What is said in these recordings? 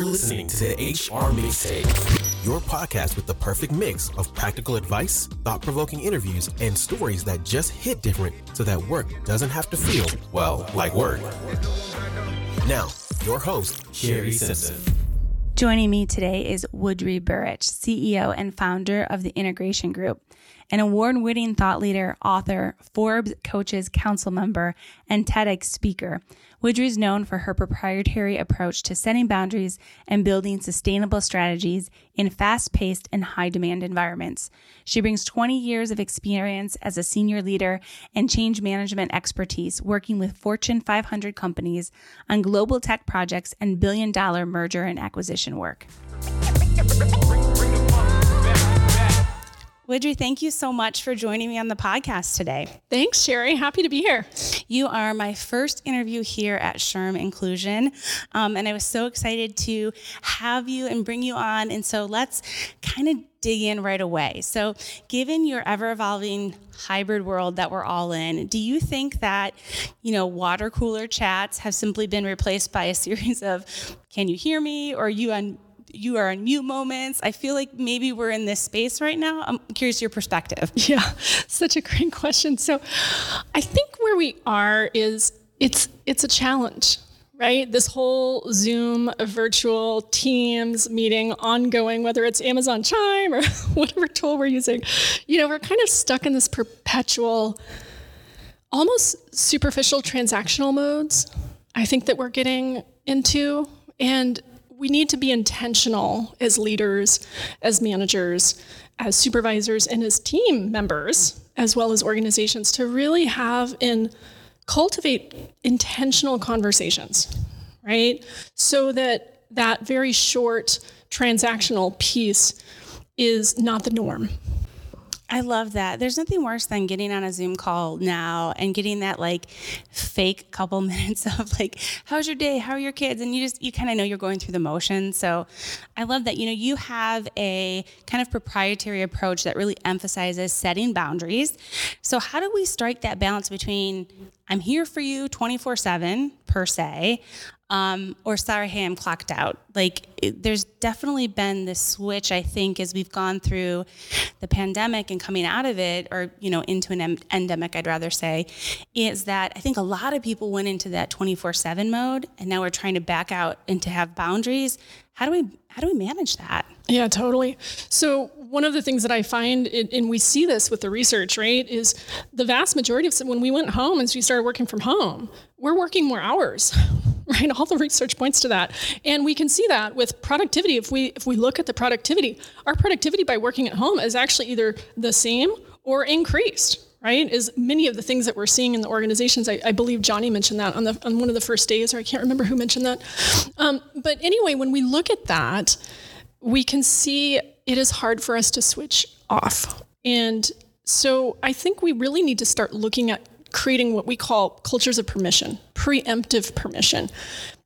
You're listening to the HR Mixtape, your podcast with the perfect mix of practical advice, thought provoking interviews, and stories that just hit different so that work doesn't have to feel, well, like work. Now, your host, Shari Simpson. Joining me today is Woodrie Burich, CEO and founder of the Integration Group an award winning thought leader, author, Forbes Coaches Council member, and TEDx speaker. Woodrie is known for her proprietary approach to setting boundaries and building sustainable strategies in fast paced and high demand environments. She brings 20 years of experience as a senior leader and change management expertise working with Fortune 500 companies on global tech projects and billion dollar merger and acquisition work. Woodrie, thank you so much for joining me on the podcast today. Thanks, Shari. Happy to be here. You are my first interview here at SHRM Inclusion, um, and I was so excited to have you and bring you on. And so let's kind of dig in right away. So, given your ever evolving hybrid world that we're all in, do you think that, you know, water cooler chats have simply been replaced by a series of, can you hear me? Or you on you are on mute moments. I feel like maybe we're in this space right now. I'm curious your perspective. Yeah, such a great question. So I think where we are is it's it's a challenge right? This whole Zoom virtual Teams meeting ongoing, whether it's Amazon Chime or whatever tool we're using, you know, we're kind of stuck in this perpetual, almost superficial transactional modes. I think that we're getting into. And we need to be intentional as leaders, as managers, as supervisors, and as team members, as well as organizations, to really have and cultivate intentional conversations, right? So that that very short transactional piece is not the norm. I love that. There's nothing worse than getting on a Zoom call now and getting that like fake couple minutes of like, how's your day? How are your kids? And you just, you kind of know you're going through the motions. So I love that, you know, you have a kind of proprietary approach that really emphasizes setting boundaries. So how do we strike that balance between I'm here for you 24 7 per se, um, or sorry, hey, I'm clocked out. Like, it, there's definitely been this switch, I think, as we've gone through the pandemic and coming out of it, or, you know, into an em- endemic, I'd rather say, is that I think a lot of people went into that 24 7 mode, and now we're trying to back out and to have boundaries. How do we how do we manage that? Yeah, totally. So one of the things that I find, and we see this with the research, right, is the vast majority of when we went home and we started working from home, we're working more hours right? All the research points to that. And we can see that with productivity. If we if we look at the productivity, our productivity by working at home is actually either the same or increased, right? Is many of the things that we're seeing in the organizations. I, I, believe Johnny mentioned that on the on one of the first days, or I can't remember who mentioned that. Um, but anyway, when we look at that, we can see it is hard for us to switch off. And so I think we really need to start looking at creating what we call cultures of permission, preemptive permission.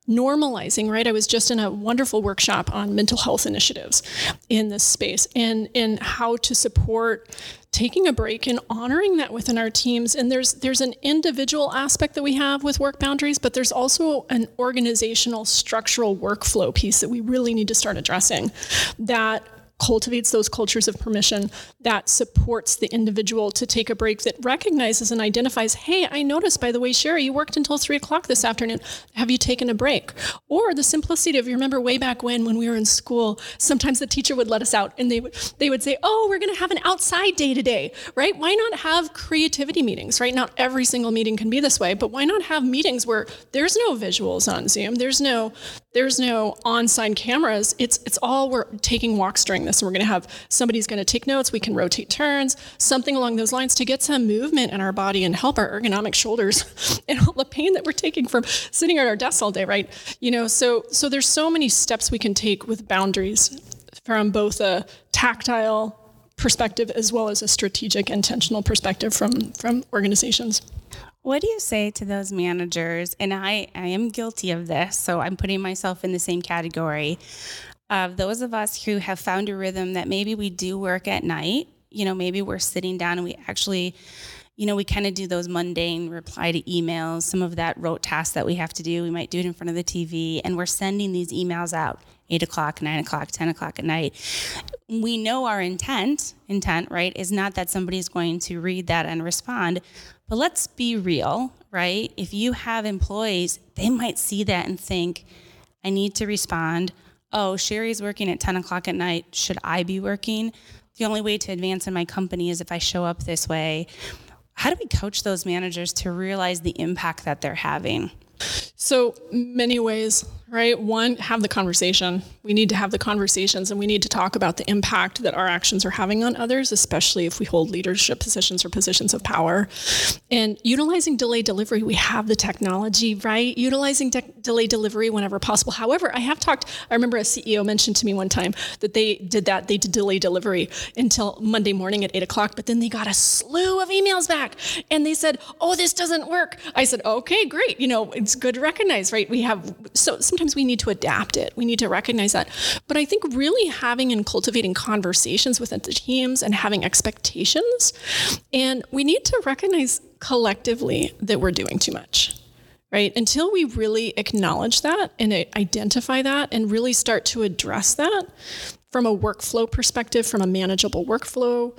Normalizing, right? I was just in a wonderful workshop on mental health initiatives in this space and, in how to support taking a break and honoring that within our teams. And there's there's an individual aspect that we have with work boundaries, but there's also an organizational structural workflow piece that we really need to start addressing that cultivates those cultures of permission that supports the individual to take a break that recognizes and identifies hey i noticed by the way Shari you worked until three o'clock this afternoon. Have you taken a break? Or the simplicity of you remember way back when when we were in school sometimes the teacher would let us out and they would they would say oh we're going to have an outside day today right? Why not have creativity meetings right? Not every single meeting can be this way but why not have meetings where there's no visuals on zoom there's no there's no on-site cameras? It's it's all we're taking walks during this. And we're going to have somebody's going to take notes. We can rotate turns, something along those lines to get some movement in our body and help our ergonomic shoulders and all the pain that we're taking from sitting at our desks all day, right? You know, so so there's so many steps we can take with boundaries from both a tactile perspective as well as a strategic intentional perspective from from organizations. What do you say to those managers? And I, I am guilty of this, so I'm putting myself in the same category of those of us who have found a rhythm that maybe we do work at night, you know, maybe we're sitting down and we actually, you know, we kind of do those mundane reply to emails, some of that rote tasks that we have to do. We might do it in front of the TV, and we're sending these emails out eight o'clock, nine o'clock, 10 o'clock at night. We know our intent, intent, right, is not that somebody's going to read that and respond. But let's be real, right? If you have employees, they might see that and think, I need to respond. Oh, Shari's working at 10 o'clock at night. Should I be working? The only way to advance in my company is if I show up this way. How do we coach those managers to realize the impact that they're having? So many ways, right? One, have the conversation. We need to have the conversations and we need to talk about the impact that our actions are having on others, especially if we hold leadership positions or positions of power. And utilizing delay delivery, we have the technology, right? Utilizing de- delay delivery whenever possible. However, I have talked, I remember a CEO mentioned to me one time that they did that, they did delay delivery until Monday morning at eight o'clock, but then they got a slew of emails back and they said, oh, this doesn't work. I said, okay, great. You know, it's good to recognize, right? We have, so sometimes we need to adapt it. We need to recognize that. But I think really having and cultivating conversations within the teams and having expectations. And we need to recognize collectively that we're doing too much right? Until we really acknowledge that and identify that and really start to address that, from a workflow perspective, from a manageable workflow.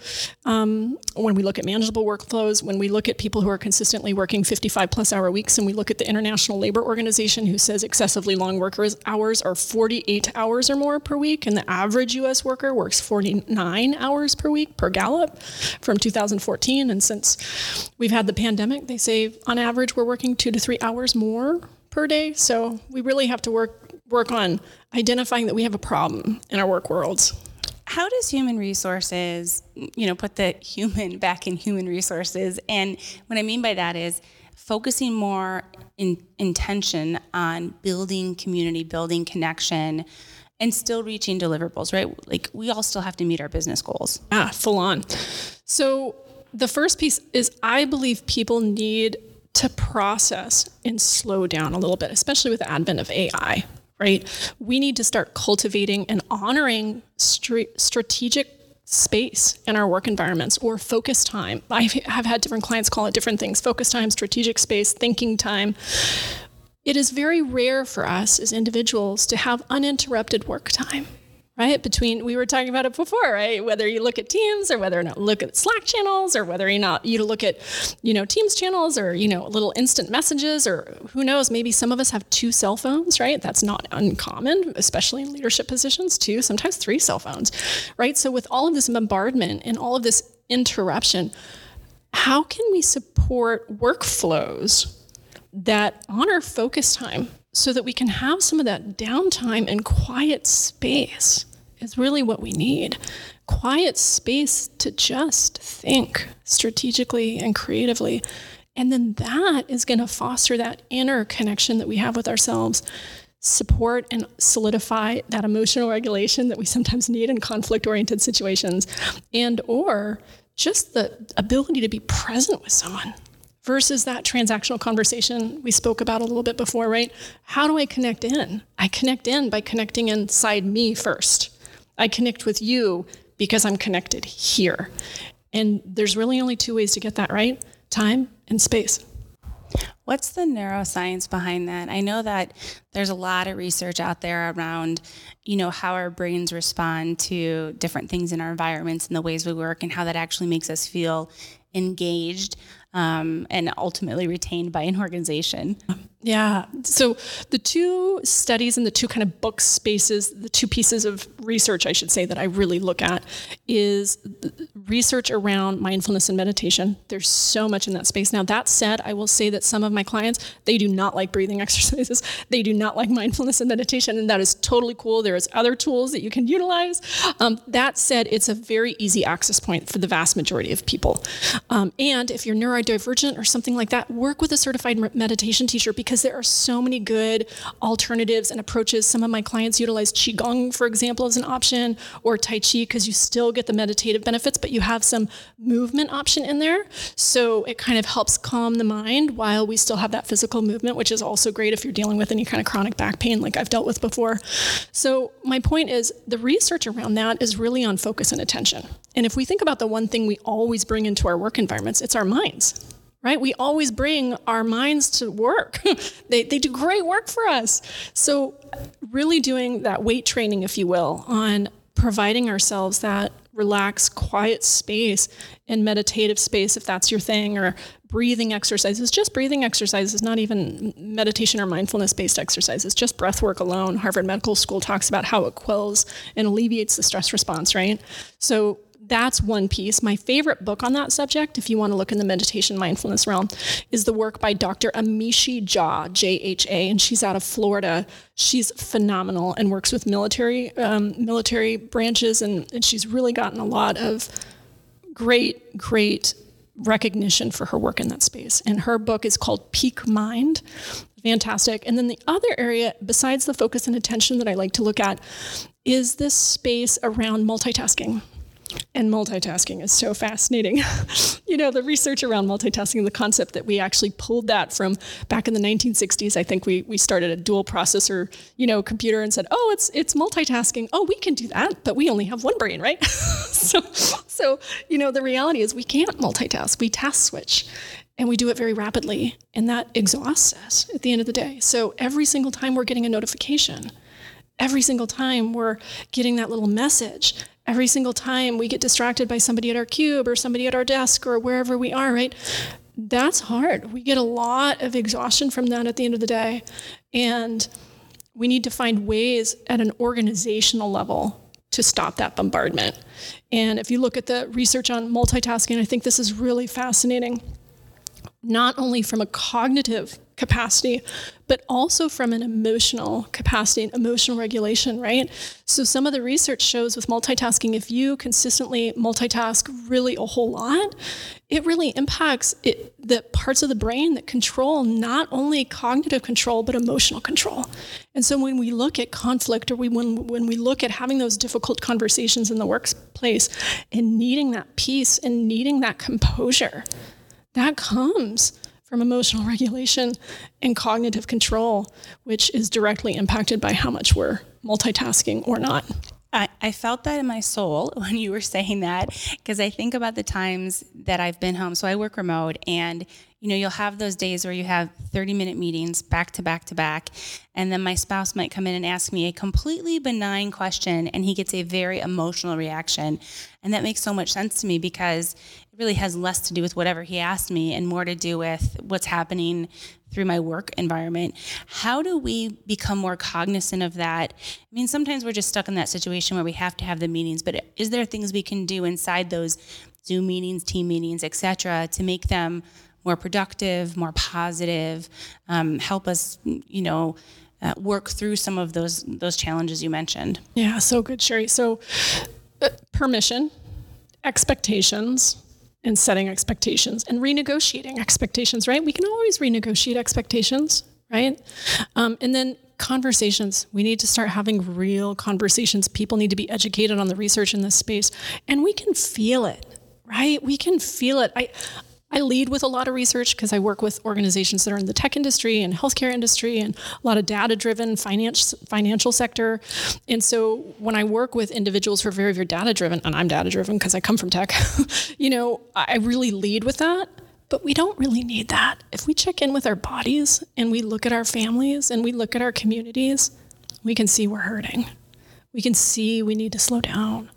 Um, when we look at manageable workflows, when we look at people who are consistently working 55 plus hour weeks, and we look at the International Labor Organization who says excessively long workers hours are 48 hours or more per week, and the average US worker works 49 hours per week per Gallup from 2014. And since we've had the pandemic, they say on average we're working two to three hours more per day. So we really have to work work on identifying that we have a problem in our work worlds. How does human resources, you know, put the human back in human resources? And what I mean by that is focusing more in intention on building community, building connection, and still reaching deliverables, right? Like we all still have to meet our business goals. Ah, full on. So the first piece is I believe people need to process and slow down a little bit, especially with the advent of AI, right? We need to start cultivating and honoring strategic space in our work environments or focus time. I have had different clients call it different things focus time, strategic space, thinking time. It is very rare for us as individuals to have uninterrupted work time right? Between we were talking about it before, right? Whether you look at Teams or whether or not look at Slack channels or whether or not you look at, you know, Teams channels or you know little instant messages or who knows, maybe some of us have two cell phones, right? That's not uncommon, especially in leadership positions, two, sometimes three cell phones, right? So with all of this bombardment and all of this interruption, how can we support workflows that honor focus time so that we can have some of that downtime and quiet space is really what we need. Quiet space to just think strategically and creatively. And then that is going to foster that inner connection that we have with ourselves, support and solidify that emotional regulation that we sometimes need in conflict oriented situations, and or just the ability to be present with someone versus that transactional conversation we spoke about a little bit before, right? How do I connect in? I connect in by connecting inside me first. I connect with you because I'm connected here. And there's really only two ways to get that right time and space. What's the neuroscience behind that? I know that there's a lot of research out there around, you know, how our brains respond to different things in our environments and the ways we work and how that actually makes us feel engaged um, and ultimately retained by an organization. Yeah. So the two studies and the two kind of book spaces, the two pieces of research, I should say, that I really look at is research around mindfulness and meditation. There's so much in that space. Now, that said, I will say that some of my clients, they do not like breathing exercises. They do not like mindfulness and meditation, and that is totally cool. There's other tools that you can utilize. Um, that said, it's a very easy access point for the vast majority of people. Um, and if you're neurodivergent or something like that, work with a certified meditation teacher because there are so many good alternatives and approaches. Some of my clients utilize Qigong, for example, as an option, or Tai Chi, because you still get the meditative benefits, but You have some movement option in there. So it kind of helps calm the mind while we still have that physical movement, which is also great if you're dealing with any kind of chronic back pain like I've dealt with before. So my point is the research around that is really on focus and attention. And if we think about the one thing we always bring into our work environments, it's our minds right? We always bring our minds to work. they, they do great work for us. So, really doing that weight training, if you will, on providing ourselves that relaxed, quiet space and meditative space, if that's your thing, or breathing exercises. Just breathing exercises, not even meditation or mindfulness based exercises, just breath work alone. Harvard Medical School talks about how it quells and alleviates the stress response, right? So, that's one piece. My favorite book on that subject, if you want to look in the meditation mindfulness realm, is the work by Dr. Amishi Jha, J H A, and she's out of Florida. She's phenomenal and works with military um, military branches, and, and she's really gotten a lot of great, great recognition for her work in that space. And her book is called Peak Mind. Fantastic. And then the other area, besides the focus and attention that I like to look at, is this space around multitasking and multitasking is so fascinating. you know, the research around multitasking, the concept that we actually pulled that from back in the 1960s. I think we, we started a dual processor, you know, computer and said, oh, it's, it's multitasking. Oh, we can do that, but we only have one brain, right? so, so, you know, the reality is we can't multitask. We task switch and we do it very rapidly. And that exhausts us at the end of the day. So every single time we're getting a notification, every single time we're getting that little message, every single time we get distracted by somebody at our cube or somebody at our desk or wherever we are, right? That's hard. We get a lot of exhaustion from that at the end of the day. And we need to find ways at an organizational level to stop that bombardment. And if you look at the research on multitasking, I think this is really fascinating. Not only from a cognitive capacity, but also from an emotional capacity and emotional regulation, right? So, some of the research shows with multitasking, if you consistently multitask really a whole lot, it really impacts it, the parts of the brain that control not only cognitive control, but emotional control. And so, when we look at conflict or we, when, when we look at having those difficult conversations in the workplace and needing that peace and needing that composure, that comes from emotional regulation and cognitive control, which is directly impacted by how much we're multitasking or not. I, I felt that in my soul when you were saying that because I think about the times that I've been home. So I work remote, and you know, you'll have those days where you have 30 minute meetings back to back to back. And then my spouse might come in and ask me a completely benign question, and he gets a very emotional reaction. And that makes so much sense to me because really has less to do with whatever he asked me and more to do with what's happening through my work environment. How do we become more cognizant of that? I mean, sometimes we're just stuck in that situation where we have to have the meetings, but is there things we can do inside those Zoom meetings, team meetings, etc., to make them more productive, more positive, um, help us, you know, uh, work through some of those those challenges you mentioned. Yeah, so good, Shari. So, uh, permission, expectations, and setting expectations, and renegotiating expectations. Right? We can always renegotiate expectations, right? Um, and then conversations. We need to start having real conversations. People need to be educated on the research in this space, and we can feel it right? We can feel it. I I lead with a lot of research because I work with organizations that are in the tech industry and healthcare industry and a lot of data driven finance, financial sector. And so when I work with individuals who are very, very data driven, and I'm data driven because I come from tech, you know, I really lead with that. But we don't really need that. If we check in with our bodies and we look at our families and we look at our communities, we can see we're hurting. We can see we need to slow down.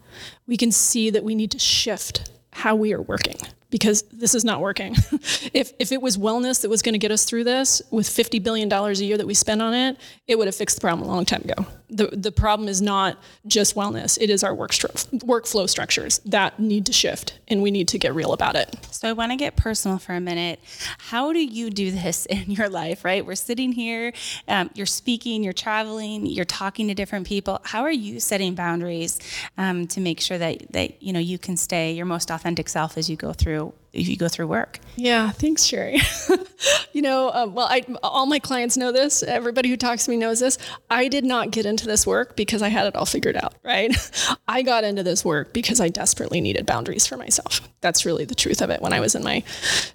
We can see that we need to shift how we are working because this is not working. if, if it was wellness that was going to get us through this with $50 billion a year that we spend on it, it would have fixed the problem a long time ago. The, the problem is not just wellness, it is our work stru- workflow structures that need to shift, and we need to get real about it. So I want to get personal for a minute. How do you do this in your life, right? We're sitting here, um, you're speaking, you're traveling, you're talking to different people. How are you setting boundaries um, to make sure that, that you know you can stay your most authentic self as you go through if you go through work. Yeah, thanks, Shari. you know, um, well, I, all my clients know this. Everybody who talks to me knows this. I did not get into this work because I had it all figured out, right? I got into this work because I desperately needed boundaries for myself. That's really the truth of it. When I was in my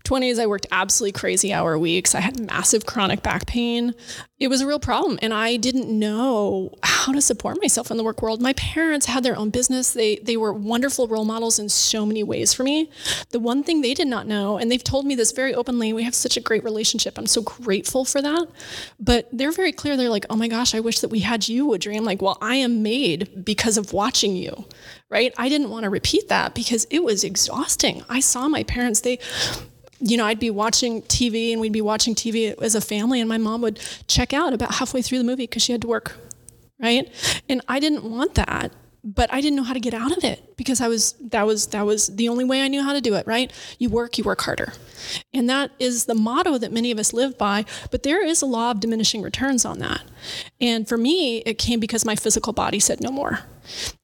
20s, I worked absolutely crazy hour weeks. I had massive chronic back pain. It was a real problem, and I didn't know how to support myself in the work world. My parents had their own business. They they were wonderful role models in so many ways for me. The one thing they did not know, and they've told me this very openly, we have such a great relationship. I'm so grateful for that. But they're very clear. They're like, oh my gosh, I wish that we had you, Woodrie. I'm like, well, I am made because of watching you, right? I didn't want to repeat that because it was exhausting. I saw my parents, they, you know, I'd be watching TV and we'd be watching TV as a family, and my mom would check out about halfway through the movie because she had to work, right? And I didn't want that but I didn't know how to get out of it because I was that was that was the only way I knew how to do it, right? You work, you work harder. And that is the motto that many of us live by, but there is a law of diminishing returns on that. And for me, it came because my physical body said no more.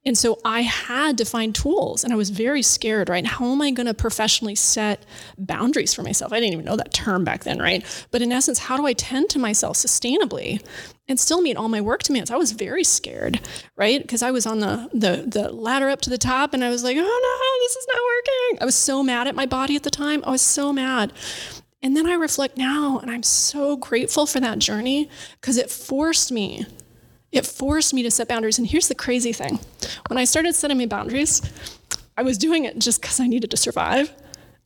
And so I had to find tools and I was very scared, right? How am I going to professionally set boundaries for myself? I didn't even know that term back then, right? But in essence, how do I tend to myself sustainably and still meet all my work demands? I was very scared, right? Because I was on the, the the ladder up to the top and I was like, "Oh no, this is not working." I was so mad at my body at the time. I was so mad. And then I reflect now and I'm so grateful for that journey because it forced me it forced me to set boundaries. And here's the crazy thing when I started setting my boundaries, I was doing it just because I needed to survive.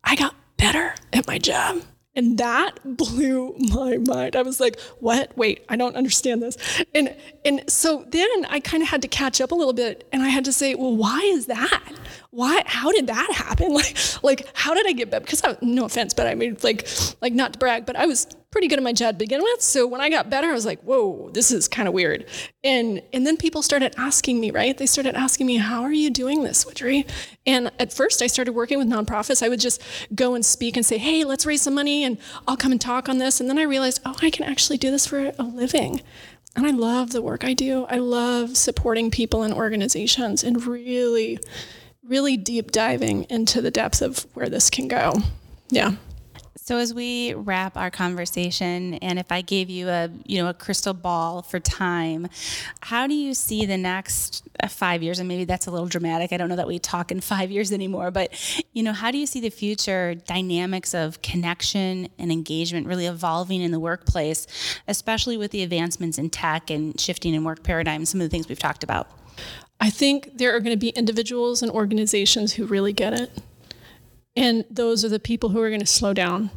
I got better at my job. And that blew my mind. I was like, what? Wait, I don't understand this. And and so then I kind of had to catch up a little bit and I had to say, well, why is that? Why how did that happen? Like like how did I get better? Because I no offense, but I mean like like not to brag, but I was pretty good at my job to begin with. So when I got better, I was like, whoa, this is kind of weird. And and then people started asking me, right? They started asking me, how are you doing this, Woodrie? And at first I started working with nonprofits. I would just go and speak and say, hey, let's raise some money and I'll come and talk on this. And then I realized, oh, I can actually do this for a living. And I love the work I do. I love supporting people and organizations and really, really deep diving into the depths of where this can go. Yeah. So as we wrap our conversation, and if I gave you a you know a crystal ball for time, how do you see the next uh, five years? And maybe that's a little dramatic. I don't know that we talk in five years anymore, but you know, how do you see the future dynamics of connection and engagement really evolving in the workplace, especially with the advancements in tech and shifting in work paradigms? Some of the things we've talked about. I think there are going to be individuals and organizations who really get it. And those are the people who are going to slow down,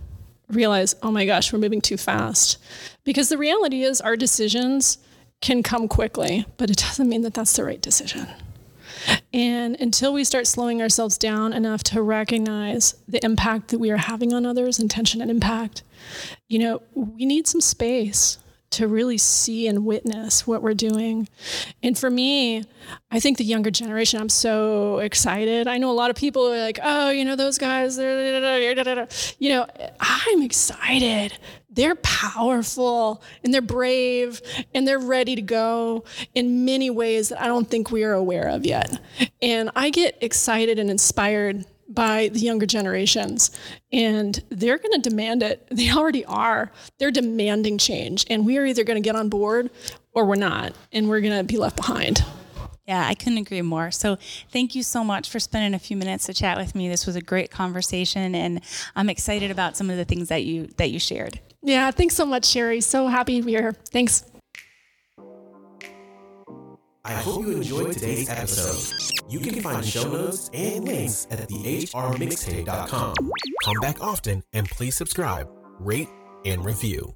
realize, oh my gosh, we're moving too fast. Because the reality is, our decisions can come quickly, but it doesn't mean that that's the right decision. And until we start slowing ourselves down enough to recognize the impact that we are having on others, intention and impact, you know, we need some space to really see and witness what we're doing. And for me, I think the younger generation, I'm so excited. I know a lot of people are like, oh, you know, those guys, you know, I'm excited. They're powerful and they're brave and they're ready to go in many ways that I don't think we are aware of yet. And I get excited and inspired by the younger generations and they're going to demand it they already are they're demanding change and we are either going to get on board or we're not and we're going to be left behind yeah, I couldn't agree more. So, thank you so much for spending a few minutes to chat with me. This was a great conversation, and I'm excited about some of the things that you that you shared. Yeah, thanks so much, Shari. So happy to be here. Thanks. I hope you enjoyed today's episode. You can find show notes and links at thehrmixtape.com. Come back often and please subscribe, rate, and review.